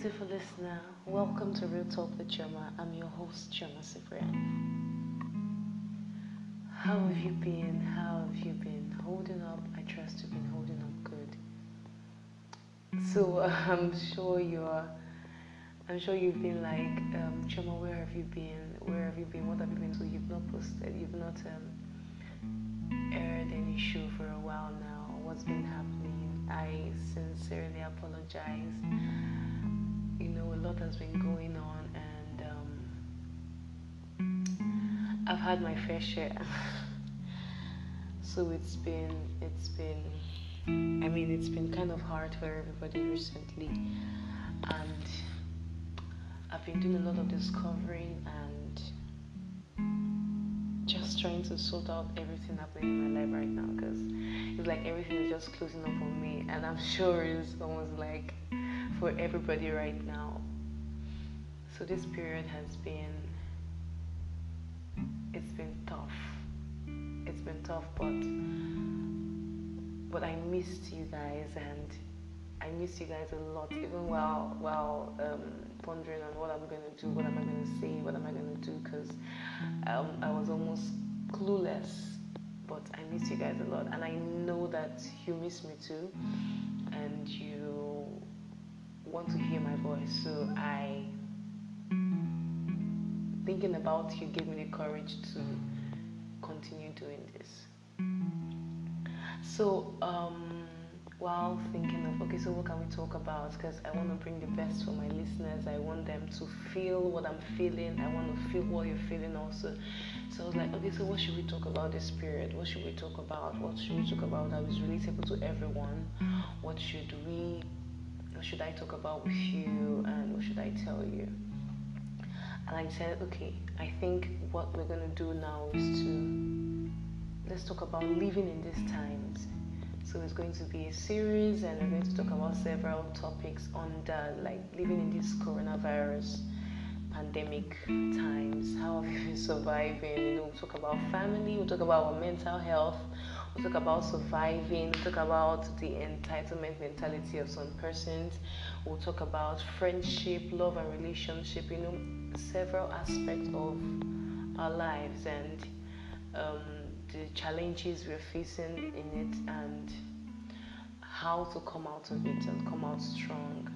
beautiful listener. Welcome to Real Talk with Chioma. I'm your host, Chioma Cyprian. How have you been? How have you been holding up? I trust you've been holding up good. So I'm sure you're. I'm sure you've been like, um, Chioma, where have you been? Where have you been? What have you been? So you've not posted. You've not um, aired any show for a while now. What's been happening? I sincerely apologize you know, a lot has been going on, and um, I've had my fair share. so it's been, it's been, I mean, it's been kind of hard for everybody recently, and I've been doing a lot of discovering and just trying to sort out everything happening in my life right now because it's like everything is just closing up on me, and I'm sure it's almost like for everybody right now. So this period has been it's been tough. It's been tough but but I missed you guys and I missed you guys a lot even while while um, pondering on what I'm gonna do, what am I gonna say, what am I gonna do because um, I was almost clueless but I miss you guys a lot and I know that you miss me too and you want to hear my voice. So I, thinking about you, gave me the courage to continue doing this. So um, while thinking of okay, so what can we talk about? Because I want to bring the best for my listeners. I want them to feel what I'm feeling. I want to feel what you're feeling also. So I was like, okay, so what should we talk about this period? What should we talk about? What should we talk about that is relatable to everyone? What should we what should I talk about with you and what should I tell you? And I said, okay, I think what we're going to do now is to let's talk about living in these times. So it's going to be a series, and we're going to talk about several topics under like living in this coronavirus pandemic times. How have you been surviving? You know, we'll talk about family, we'll talk about our mental health, we talk about surviving, we talk about the entitlement mentality of some persons, we'll talk about friendship, love, and relationship, you know, several aspects of our lives and um, the challenges we're facing in it and how to come out of it and come out strong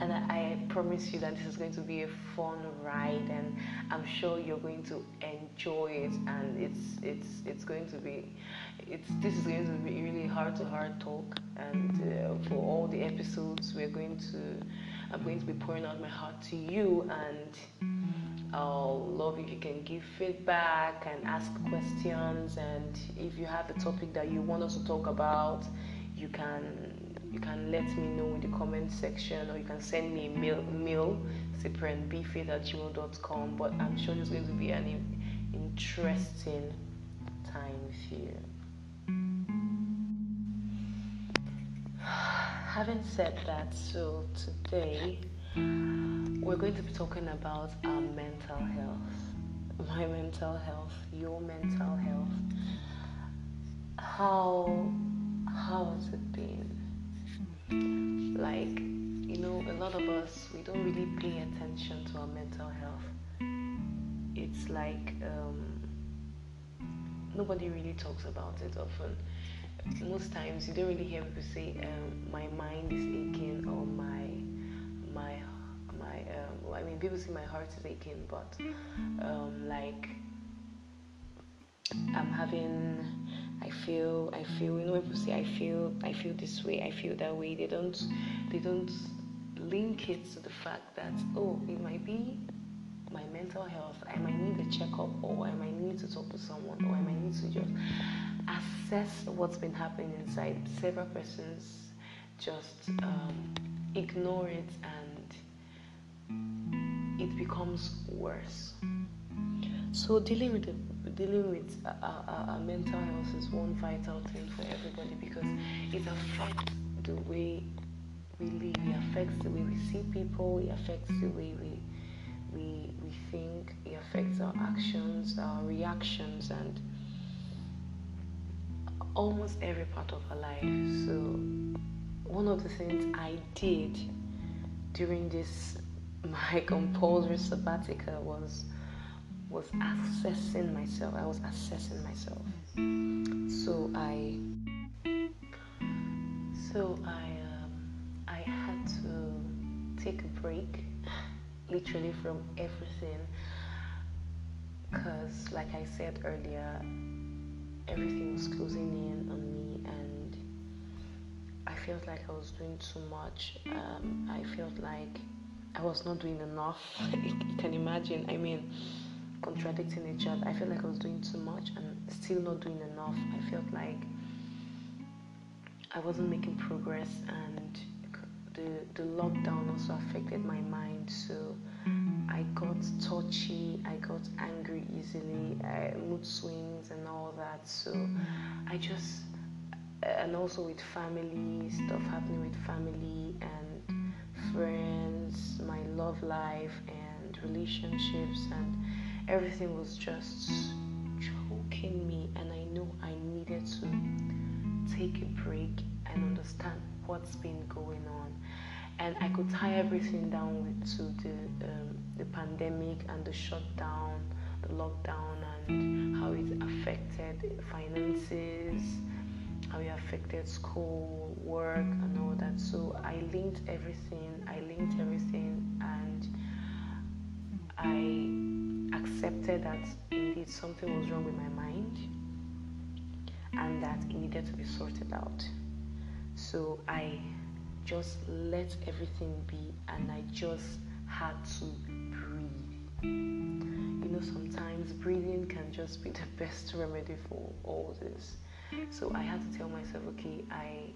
and I, promise you that this is going to be a fun ride and I'm sure you're going to enjoy it and it's it's it's going to be it's this is going to be really heart to heart talk and uh, for all the episodes we're going to I'm going to be pouring out my heart to you and I'll love if you can give feedback and ask questions and if you have a topic that you want us to talk about you can you can let me know in the comment section or you can send me a mail, mail at gmail.com. But I'm sure it's going to be an interesting time you. Having said that, so today we're going to be talking about our mental health. My mental health, your mental health. How how has it been? Like you know a lot of us we don't really pay attention to our mental health. It's like um, nobody really talks about it often. Most times you don't really hear people say um, my mind is aching or my my my um, I mean people say my heart is aching but um, like I'm having I feel I feel you know people say I feel I feel this way I feel that way. They don't they don't link it to the fact that oh it might be my mental health. I might need a checkup or I might need to talk to someone or I might need to just assess what's been happening inside. Several persons just um, ignore it and it becomes worse. So dealing with the dealing with our, uh, uh, mental health is one vital thing for everybody because it affects the way we live, it affects the way we see people, it affects the way we we we think, it affects our actions, our reactions, and almost every part of our life. So one of the things I did during this my compulsory sabbatical was was assessing myself. I was assessing myself. So I so I um, I had to take a break, literally from everything, because like I said earlier, everything was closing in on me and I felt like I was doing too much. Um, I felt like I was not doing enough. you can imagine. I mean, contradicting each other. I felt like I was doing too much and still not doing enough. I felt like I wasn't making progress, and the the lockdown also affected my mind. So I got touchy. I got angry easily. I, mood swings and all that. So I just and also with family stuff happening with family and friends, my love life and relationships and everything was just choking me and I knew I needed to take a break and understand what's been going on and I could tie everything down to the um, the pandemic and the shutdown, the lockdown, and how it affected finances, how it affected school, work, and all that. So I linked everything. I linked everything, and I accepted that indeed something was wrong with my mind, and that it needed to be sorted out. So I just let everything be, and I just had to breathe. You know, sometimes breathing can just be the best remedy for all this. So I had to tell myself, okay, I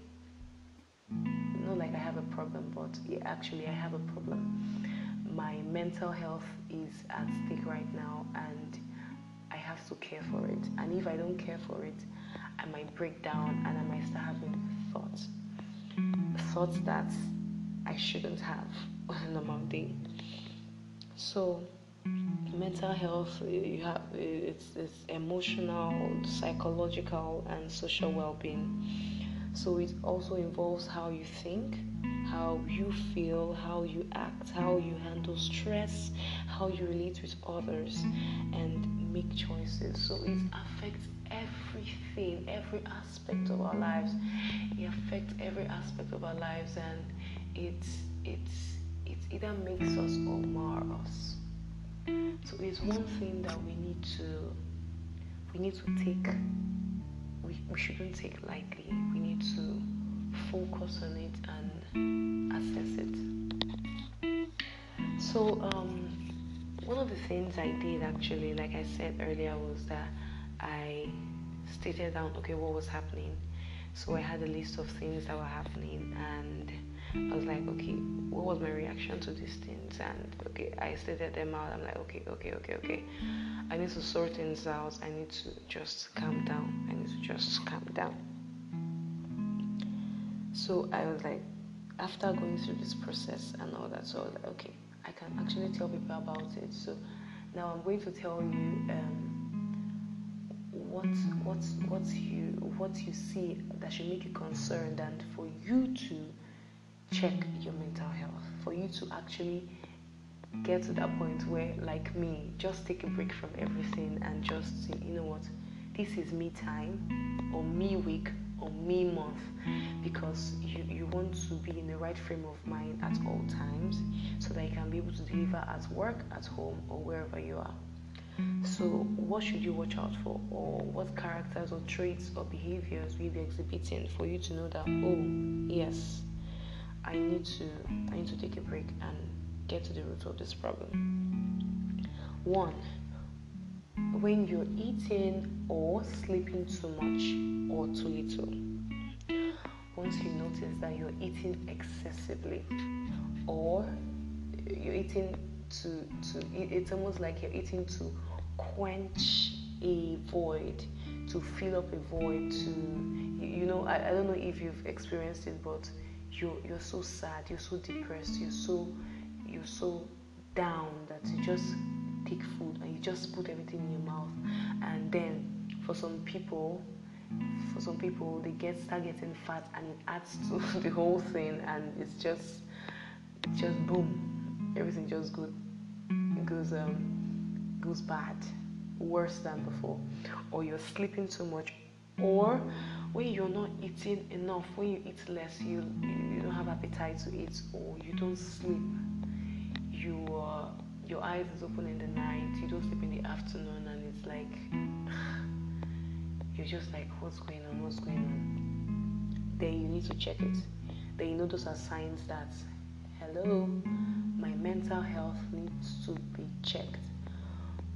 not like I have a problem, but yeah, actually I have a problem. My mental health is at stake right now, and I have to care for it. And if I don't care for it, I might break down and I might start having thoughts, thoughts that I shouldn't have on a normal day. So mental health you have it's, it's emotional psychological and social well-being so it also involves how you think how you feel how you act how you handle stress how you relate with others and make choices. So it affects everything every aspect of our lives. It affects every aspect of our lives and it's it's it either makes us or mar us. So it's one thing that we need to we need to take we, we shouldn't take lightly. We need to focus on it and assess it. So um, one of the things I did actually, like I said earlier, was that I stated down okay what was happening. So I had a list of things that were happening and I was like, okay, what was my reaction to these things? And okay, I stated them out. I'm like, okay, okay, okay, okay. I need to sort things out. I need to just calm down. I need to just calm down. So I was like, after going through this process and all that, so I was like, okay, I can actually tell people about it. So now I'm going to tell you um, what what what you what you see that should make you concerned, and for you to check your mental health, for you to actually get to that point where, like me, just take a break from everything and just say, you know what, this is me time, or me week, or me month, because you, you want to be in the right frame of mind at all times so that you can be able to deliver at work, at home, or wherever you are. So, what should you watch out for, or what characters or traits or behaviors will you be exhibiting for you to know that, oh, yes, I need to I need to take a break and get to the root of this problem. One, when you're eating or sleeping too much or too little. Once you notice that you're eating excessively or you're eating to to it's almost like you're eating to quench a void to fill up a void to you know I, I don't know if you've experienced it but you're you're so sad, you're so depressed, you're so you're so down that you just take food and you just put everything in your mouth. And then for some people for some people they get start getting fat and it adds to the whole thing and it's just just boom, everything just good goes um goes bad, worse than before, or you're sleeping too much, or when you're not eating enough, when you eat less, you you don't have appetite to eat, or you don't sleep, you uh, your eyes is open in the night, you don't sleep in the afternoon, and it's like you're just like, what's going on? What's going on? Then you need to check it. Then you know those are signs that, hello, my mental health needs to be checked.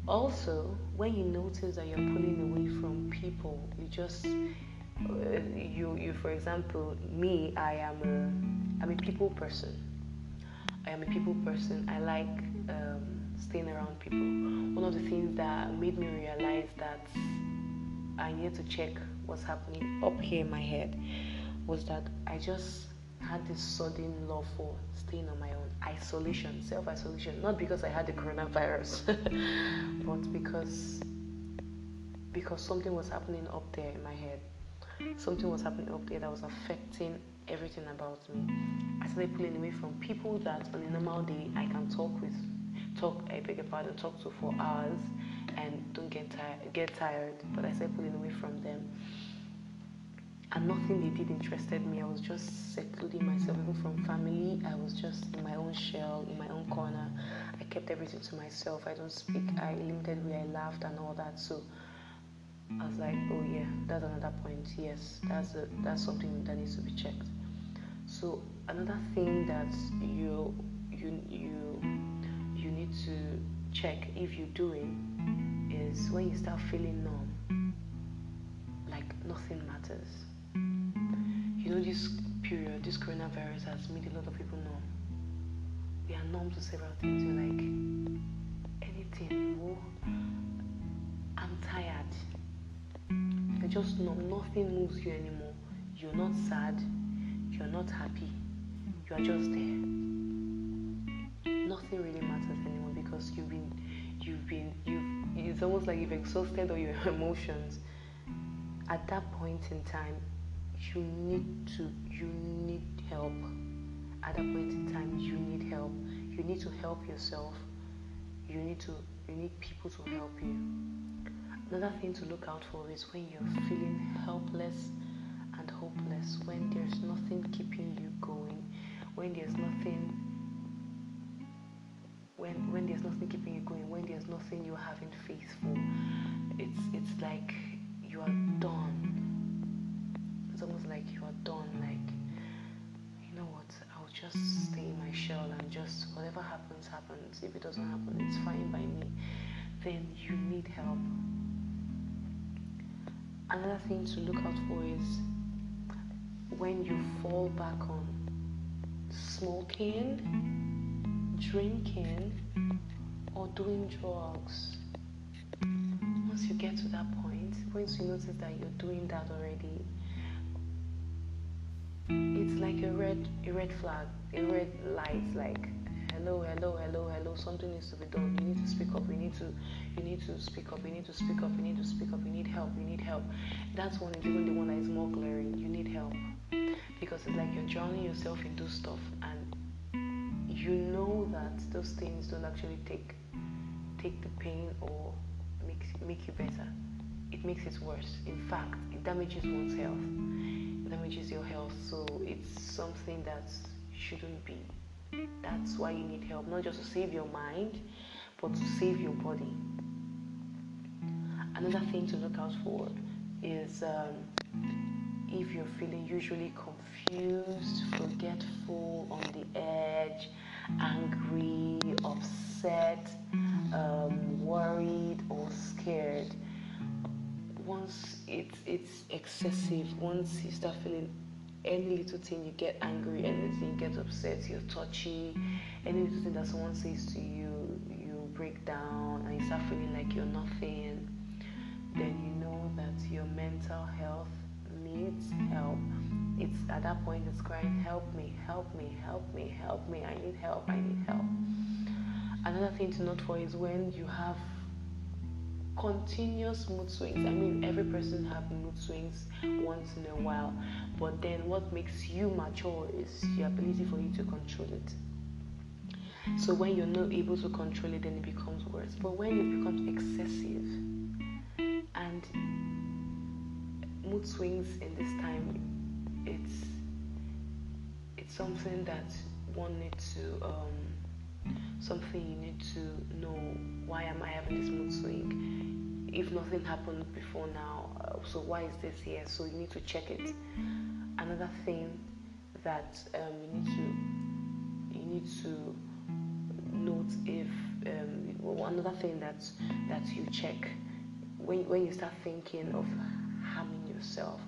Also, when you notice that you're pulling away from people, you just you you for example me I am a I'm a people person. I am a people person. I like um, staying around people. One of the things that made me realize that I needed to check what's happening up here in my head was that I just had this sudden love for staying on my own, isolation, self isolation. Not because I had the coronavirus, but because because something was happening up there in my head. Something was happening up there that was affecting everything about me. I started pulling away from people that on a normal day I can talk with, talk, I beg your pardon, talk to for hours and don't get tired, get tired. But I started pulling away from them and nothing they did interested me. I was just secluding myself, even from family. I was just in my own shell, in my own corner. I kept everything to myself. I don't speak. I limited where I laughed and all that. So I was like, oh yeah, that's another point. Yes, that's a, that's something that needs to be checked. So another thing that you you you you need to check if you're doing is when you start feeling numb, like nothing matters you know, this period, this coronavirus has made a lot of people numb. We are numb to several things. We're like, anything, oh, I'm tired. You're just numb. Nothing moves you anymore. You're not sad. You're not happy. You are just there. Nothing really matters anymore because you've been, you've been, you've. It's almost like you've exhausted all your emotions. At that point in time, you need to you need help at that point in time you need help you need to help yourself you need to you need people to help you another thing to look out for is when you're feeling helpless and hopeless when there's nothing keeping you going when there's nothing when when there's nothing keeping you going when there's nothing you're having faith for it's it's like you are done It's almost like you are done. Like, you know what? I'll just stay in my shell and just whatever happens, happens. If it doesn't happen, it's fine by me. Then you need help. Another thing to look out for is when you fall back on smoking, drinking, or doing drugs. Once you get to that point, once you notice that you're doing that already, it's like a red a red flag, a red light, like hello, hello, hello, hello, something needs to be done. You need to speak up, you need to you need to speak up, you need to speak up, you need to speak up, you need help, you need help. That's one even the one that is more glaring. You need help. Because it's like you're drowning yourself into stuff and you know that those things don't actually take take the pain or make make you better. It makes it worse. In fact, it damages one's health It damages your health. So it's something that shouldn't be. That's why you need help, not just to save your mind, but to save your body. Another thing to look out for is um, if you're feeling usually confused, forgetful, on the edge, angry, upset, um, worried, or scared once it's it's excessive, once you start feeling any little thing you get angry, anything you get upset, you're touchy, any little thing that someone says to you, you break down and you start feeling like you're nothing, then you know that your mental health needs help. It's at that point it's crying, help me, help me, help me, help me, I need help, I need help. Another thing to note for is when you have continuous mood swings. I mean, every person have mood swings once in a while, but then what makes you mature is your ability for you to control it. So when you're not able to control it, then it becomes worse. But when it becomes excessive and mood swings in this time, it's it's something that one needs to um, something you need to know. Why am I having this mood swing? If nothing happened before now, uh, so why is this here? So you need to check it. Another thing that um, you need to you need to note if um, well, another thing that that you check when when you start thinking of harming yourself,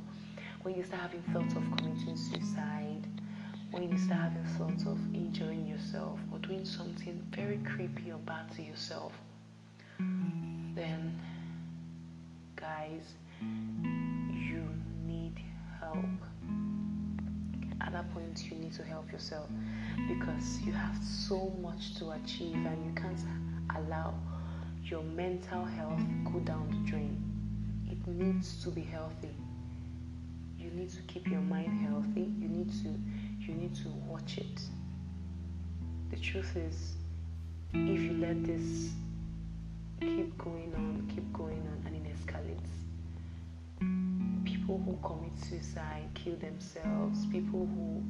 when you start having thoughts of committing suicide, when you start having thoughts of injuring yourself or doing something very creepy or bad to yourself, then guys, you need help. At that point you need to help yourself because you have so much to achieve and you can't allow your mental health go down the drain. It needs to be healthy. You need to keep your mind healthy. You need to you need to watch it. The truth is if you let this keep going on keep going on and people who commit suicide, kill themselves, people who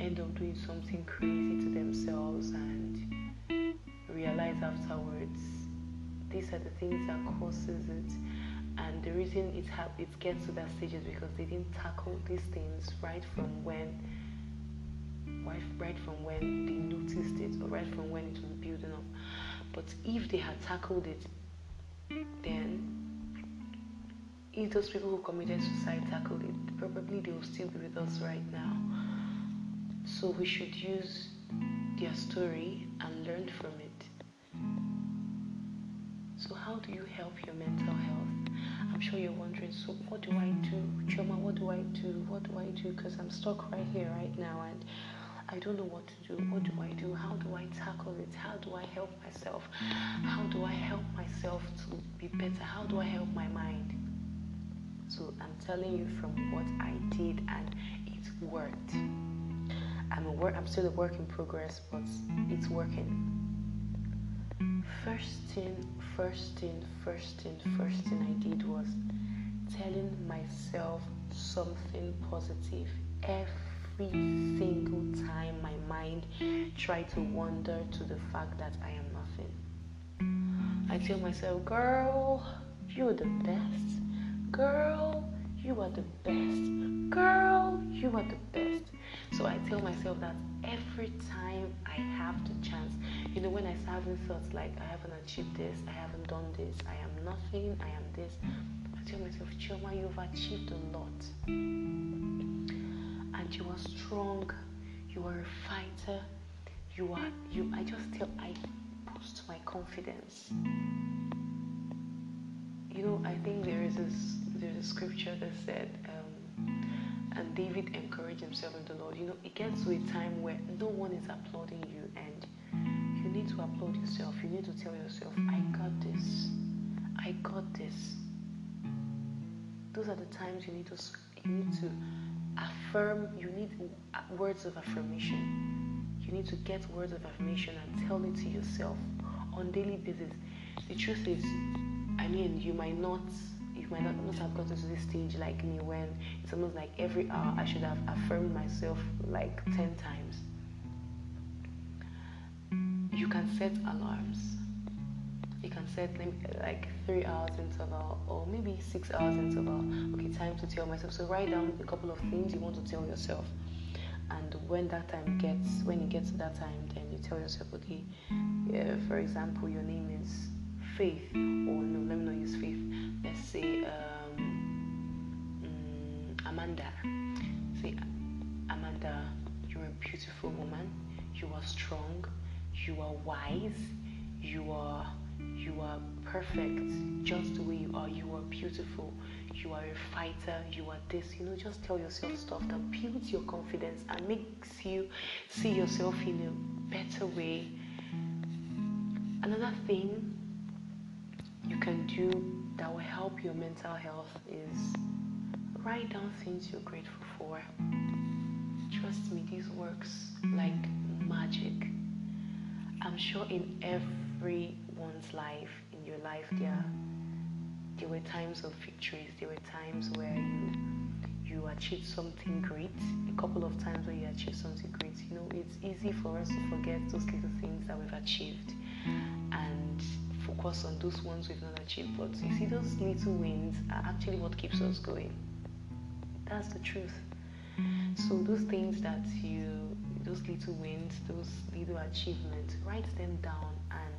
end up doing something crazy to themselves and realize afterwards these are the things that causes it. And the reason it ha- it gets to that stage is because they didn't tackle these things right from when right from when they noticed it or right from when it was building up. But if they had tackled it then if those people who committed suicide tackled it, probably they will still be with us right now. So we should use their story and learn from it. So how do you help your mental health? I'm sure you're wondering, so what do I do? Chioma, what do I do? What do I do? Because I'm stuck right here, right now, and I don't know what to do. What do I do? How do I tackle it? How do I help myself? How do I help myself to be better? How do I help my mind? So I'm telling you from what I did, and it worked. I'm a work. I'm still a work in progress, but it's working. First thing, first thing, first thing, first thing I did was telling myself something positive every single time my mind tried to wander to the fact that I am nothing. I tell myself, girl, you're the best Girl, you are the best. Girl, you are the best. So I tell myself that every time I have the chance. You know, when I start having thoughts like I haven't achieved this, I haven't done this, I am nothing, I am this, I tell myself, Chioma, you've achieved a lot. And you are strong, you are a fighter, you are you I just tell I boost my confidence you know, I think there is this there's a scripture that said, um, and David encouraged himself in the Lord. You know, it gets to a time where no one is applauding you, and you need to applaud yourself. You need to tell yourself, I got this. I got this. Those are the times you need to you need to affirm. You need words of affirmation. You need to get words of affirmation and tell it to yourself on daily basis. The truth is, I mean, you might not you might not, not have gotten to this stage like me when it's almost like every hour I should have affirmed myself like 10 times. You can set alarms. You can set like three hours interval or maybe six hours interval. Okay, time to tell myself. So write down a couple of things you want to tell yourself. And when that time gets, when you get to that time, then you tell yourself, okay, yeah, for example, your name is faith, or no, let me not use faith. Let's say um, mm, Amanda. Say, Amanda, you're a beautiful woman. You are strong. You are wise. You are you are perfect just the way you are. You are beautiful. You are a fighter. You are this. You know, just tell yourself stuff that builds your confidence and makes you see yourself in a better way. Another thing you can do that will help your mental health is write down things you're grateful for. Trust me, this works like magic. I'm sure in everyone's life, in your life, there there were times of victories. There were times where you you achieved something great. A couple of times where you achieved something great. You know, it's easy for us to forget those little things that we've achieved and focus on those ones we've not achieved. But you see, those little wins are actually what keeps us going. That's the truth. So those things that you, those little wins, those little achievements, write them down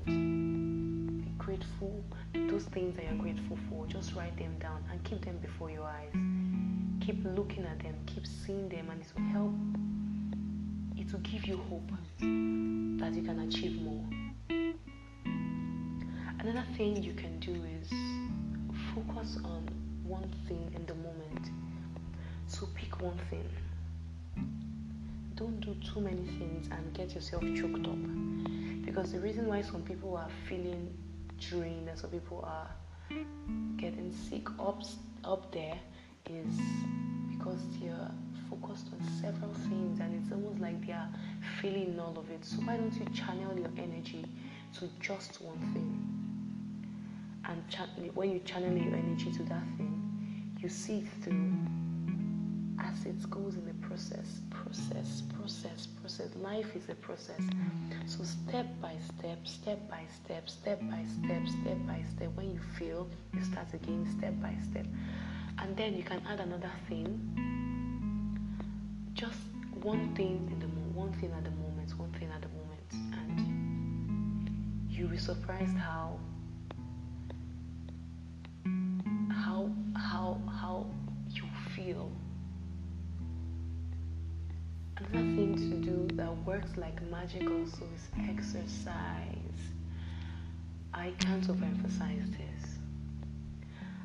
and be grateful. Those things that you're grateful for, just write them down and keep them before your eyes. Keep looking at them, keep seeing them, and it will help. It will give you hope that you can achieve more. Another thing you can do is focus on one thing in the moment. So pick one thing. Don't do too many things and get yourself choked up. Because the reason why some people are feeling drained and some people are getting sick up up there is because they're focused on several things and it's almost like they are feeling all of it. So why don't you channel your energy to just one thing? And when you channel your energy to that thing, you see it through as it goes in the process, process, process, process. Life is a process. So step by step, step by step, step by step, step by step. When you fail, you start again, step by step. And then you can add another thing. Just one thing in the one thing at the moment, one thing at the moment, and you'll be surprised how works like magic also is exercise. I can't overemphasize this.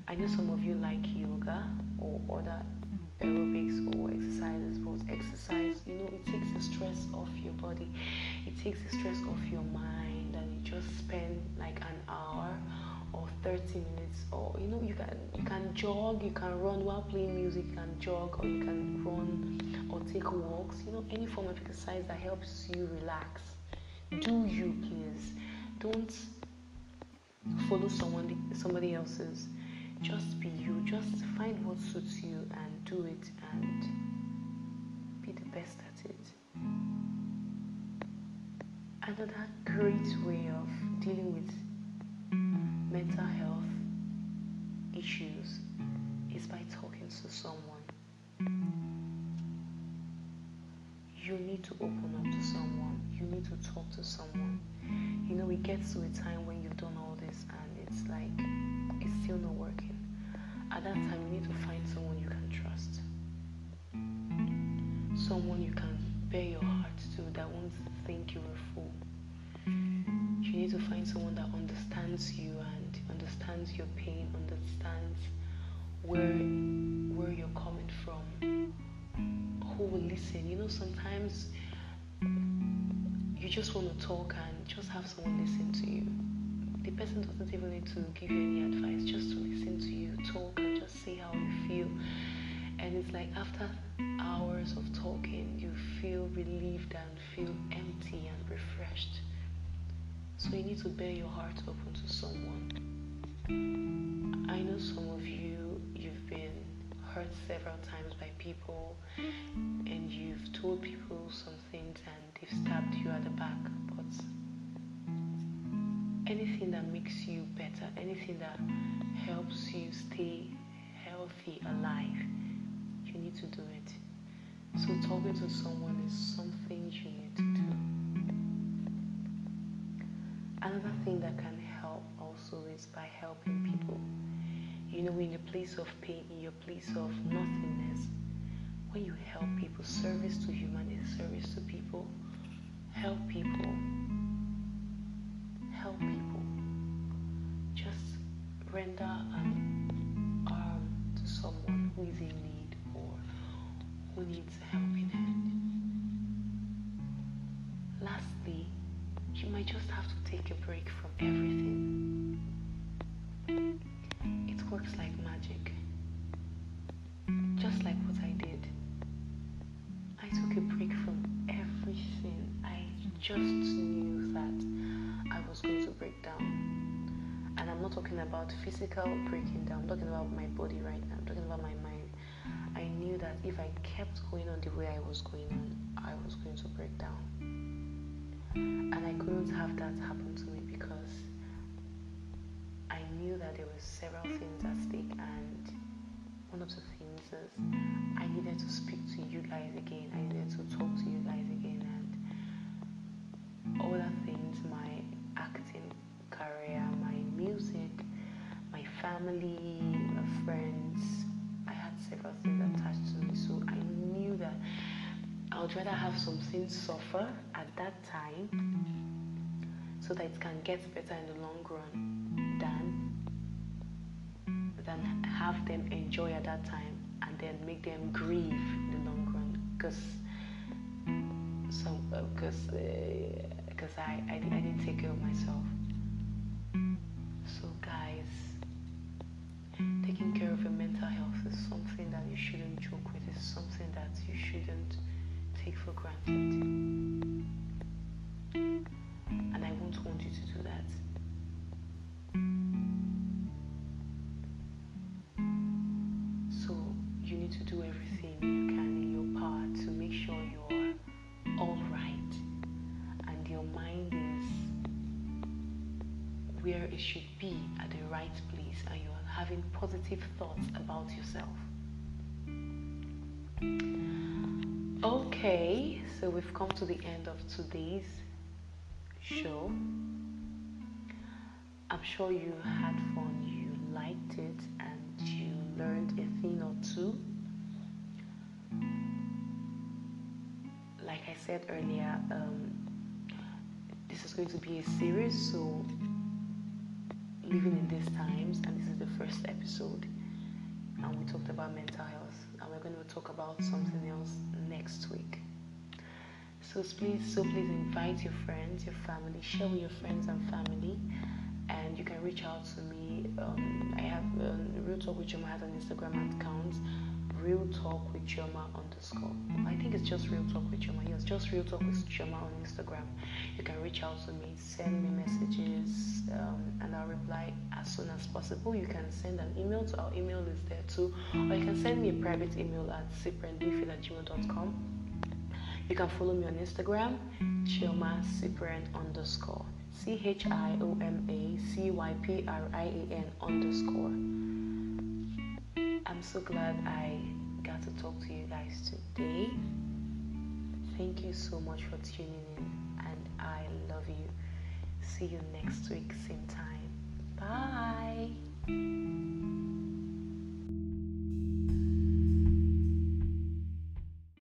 I know some of you like yoga or other aerobics or exercises, but exercise, you know, it takes the stress off your body, it takes the stress off your mind, and you just spend like an hour or 30 minutes or you know you can you can jog you can run while playing music you can jog or you can run or take walks you know any form of exercise that helps you relax. Do you please. Don't follow someone somebody else's. Just be you. Just find what suits you and do it and be the best at it. Another great way of dealing with mental health issues is by talking to someone. You need to open up to someone. You need to talk to someone. You know, it gets to a time when you've done all this and it's like it's still not working. At that time, you need to find someone you can trust. Someone you can bear your heart to that won't think you're a fool. You need to find someone that understands you and understands your pain, understands where where you're coming from, who will listen. You know, sometimes you just want to talk and just have someone listen to you. The person doesn't even need to give you any advice, just to listen to you, talk and just see how you feel. And it's like after hours of talking, you feel relieved and feel empty and refreshed. So you need to bear your heart open to someone. I know some of you, you've been hurt several times by people and you've told people some things and they've stabbed you at the back. But anything that makes you better, anything that helps you stay healthy, alive, you need to do it. So talking to someone is something you need to do. Another thing that can also is by helping people. You know, in a place of pain, in your place of nothingness, when you help people, service to humanity, service to people, help people, help people. Just render um, an arm to someone who is in need or who needs a helping hand. Lastly, you might just have to take a break from everything. It works like magic. Just like what I did. I took a break from everything. I just knew that I was going to break down. And I'm not talking about physical breaking down, I'm talking about my body right now, I'm talking about my mind. I knew that if I kept going on the way I was going on, I was going to break down. And I couldn't have that happen to me because knew that there were several things at stake and one of the things is I needed to speak to you guys again. I needed to talk to you guys again and other things, my acting career, my music, my family, my friends. I had several things attached to me, so I knew that I would rather have something suffer at that time so that it can get better in the long run than than have them enjoy at that time and then make them grieve in the long run. Because some because because uh, I, I I didn't take care of myself. So guys taking care of your mental health is something that you shouldn't joke with. It's something that you shouldn't take for granted where it should be at the right place and you're having positive thoughts about yourself. Okay, so we've come to the end of today's show. I'm sure you had fun, you liked it, and you learned a thing or two. Like I said earlier, um, this is going to be a series, so living in these times, and this is the first episode. And we talked about mental health, and we're going to talk about something else next week. So please, so please invite your friends, your family, share with your friends and family, and you can reach out to me. Um, I have um, Real Talk with Chioma has an Instagram account, Real Talk with Chioma underscore. I think it's just Real Talk with Chioma. Yes, just Real Talk with Chioma on Instagram. You can reach out to me, send me messages, um, and I'll reply as soon as possible. You can send an email to our email is there too, or you can send me a private email at cyprianbfil at gmail.com. You can follow me on Instagram, Chioma Cyprian underscore. C H I O M A C Y P R I A N underscore. I'm so glad I got to talk to you guys today. Thank you so much for tuning in, and I love you. See you next week, same time. Bye.